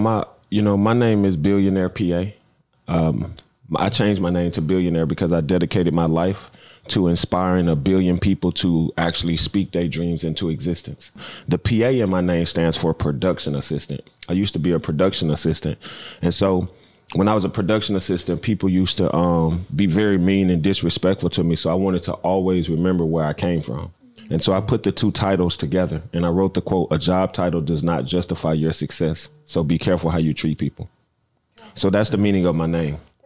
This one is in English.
my you know my name is Billionaire PA. Um, I changed my name to Billionaire because I dedicated my life to inspiring a billion people to actually speak their dreams into existence. The PA in my name stands for production assistant. I used to be a production assistant, and so when I was a production assistant, people used to um, be very mean and disrespectful to me. So I wanted to always remember where I came from. And so I put the two titles together and I wrote the quote, a job title does not justify your success. So be careful how you treat people. So that's the meaning of my name.